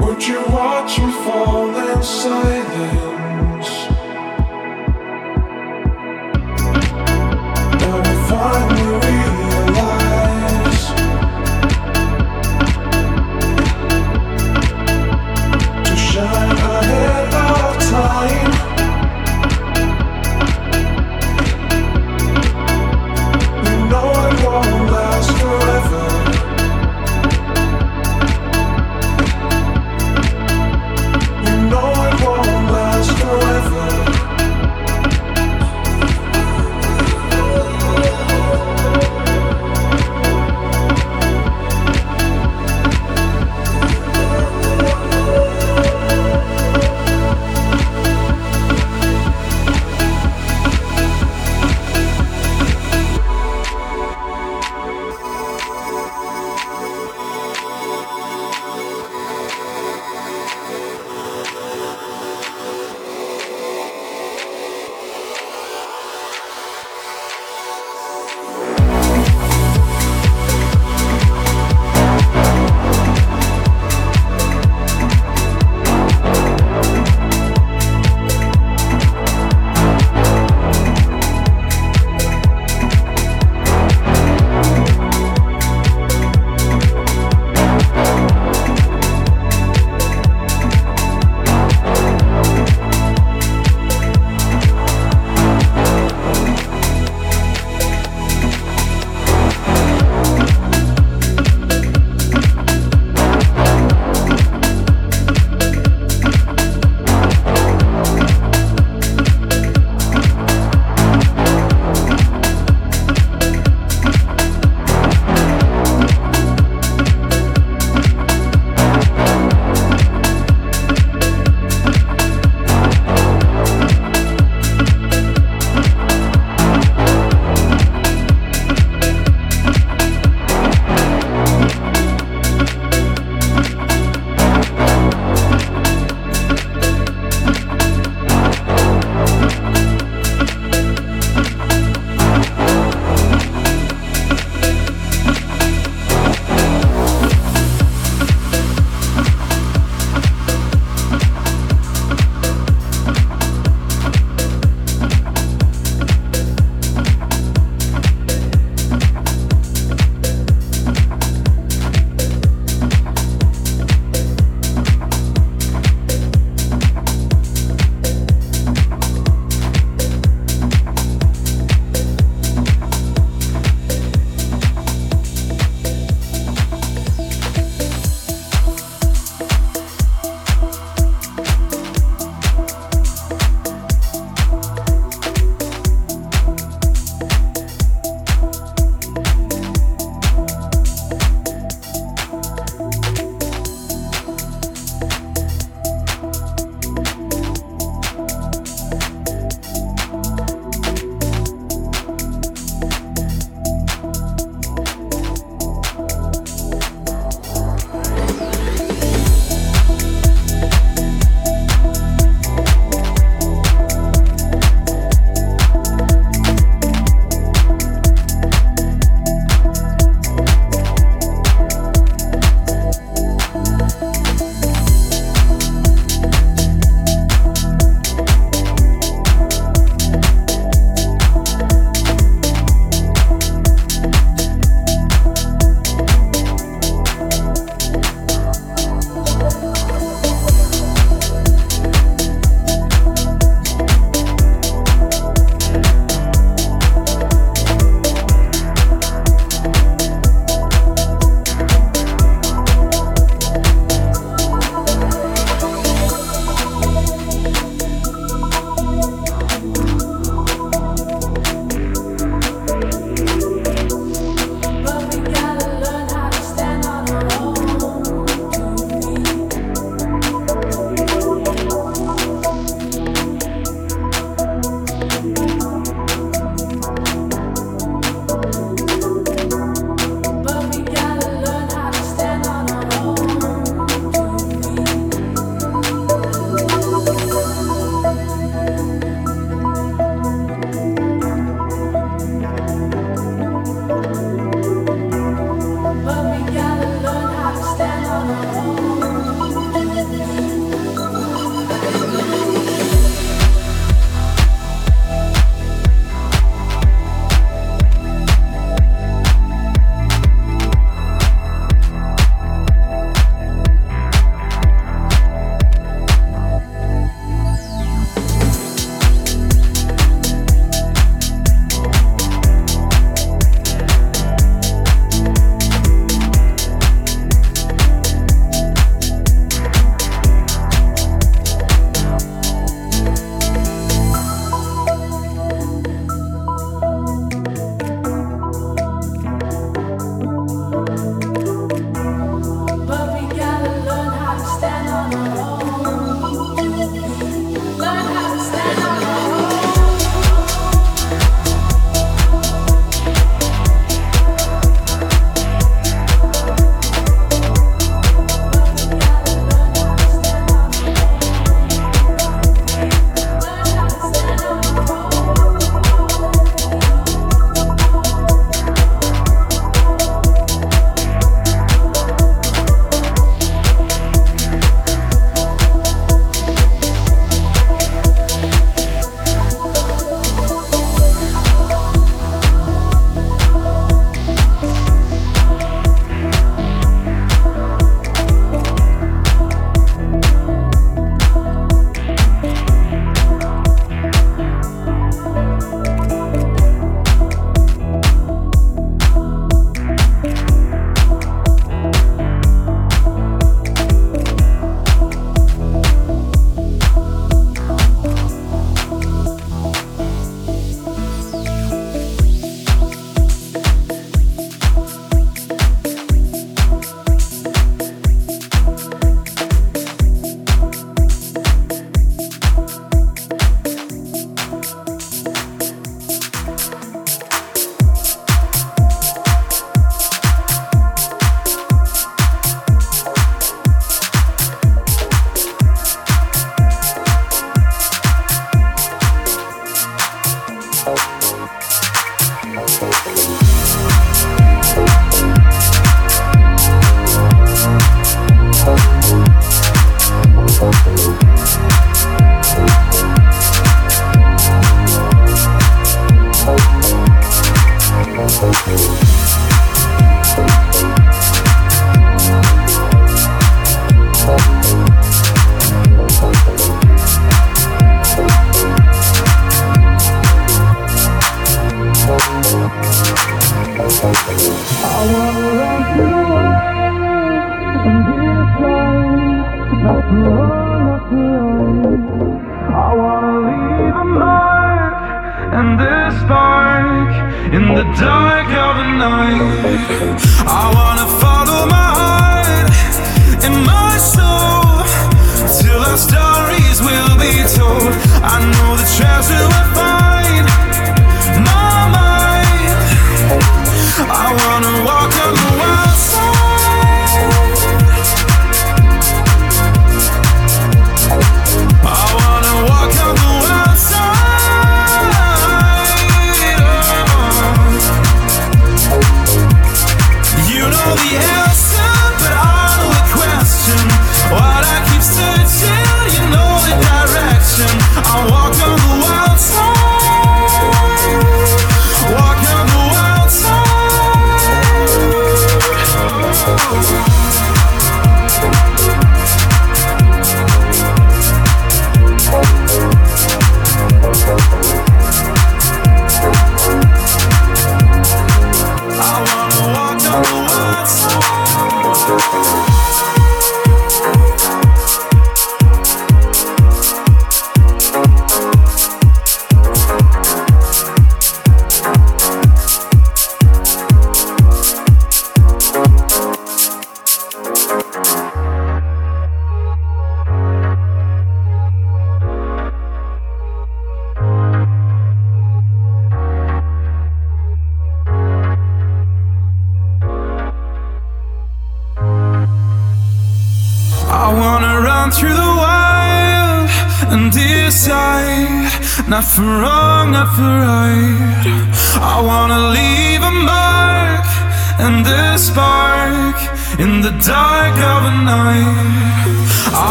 Would you watch me fall in silence?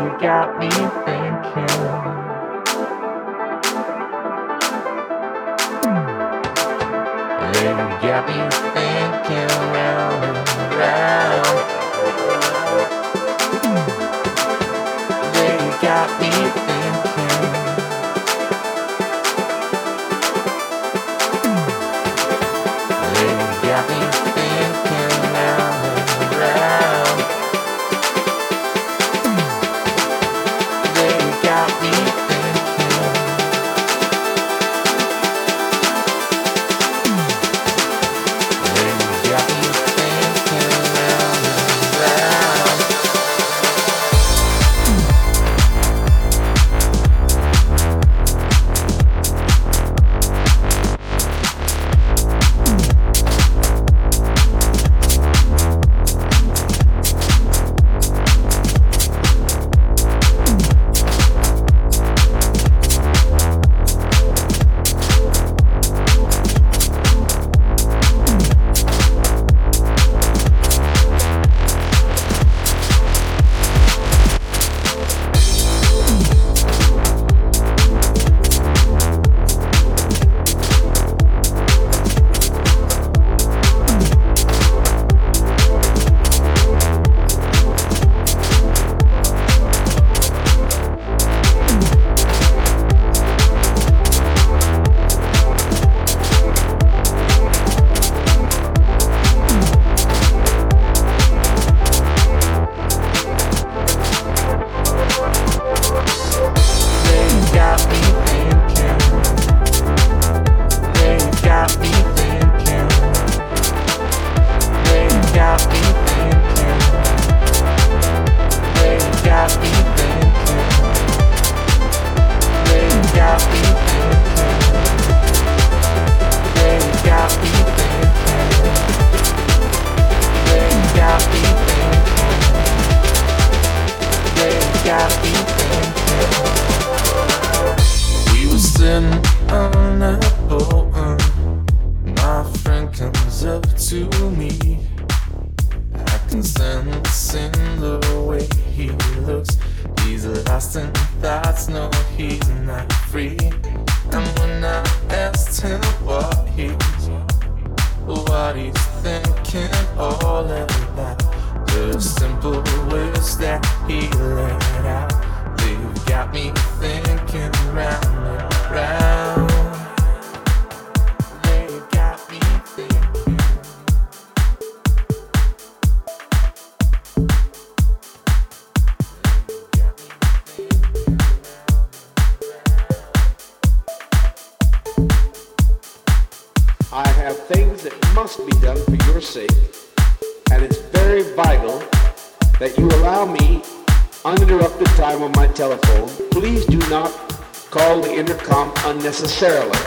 you got me thinking. Hmm. You got me thinking round and round. necessarily.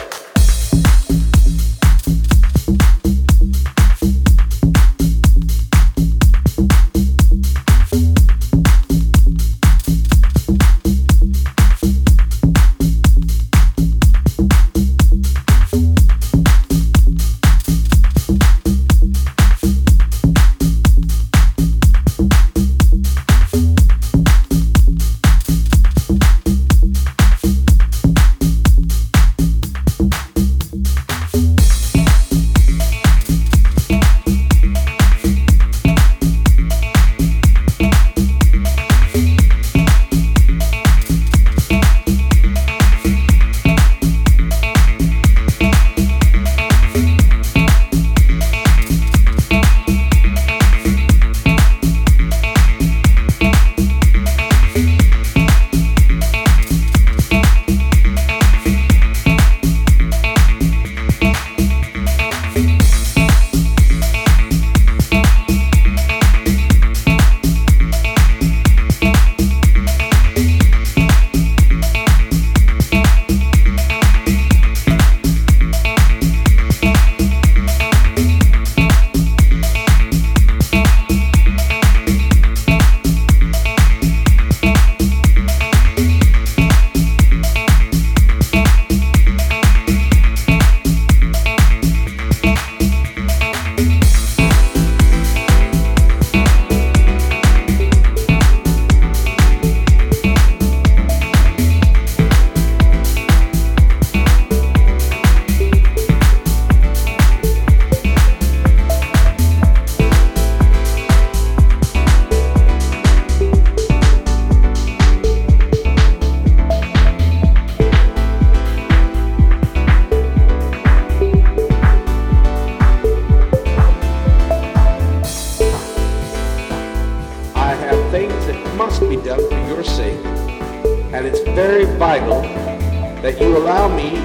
That you allow me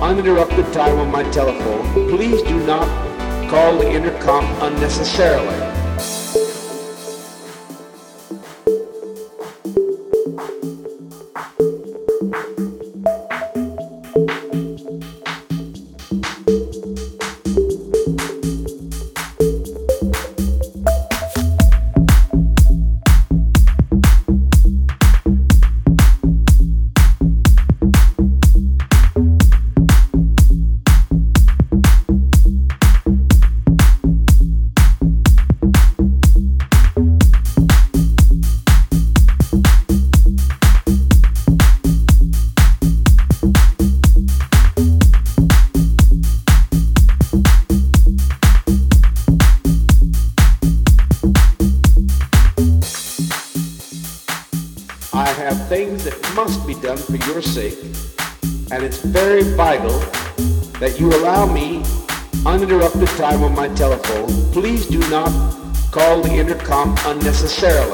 uninterrupted time on my telephone. Please do not call the intercom unnecessarily. Unnecessarily.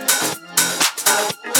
I'm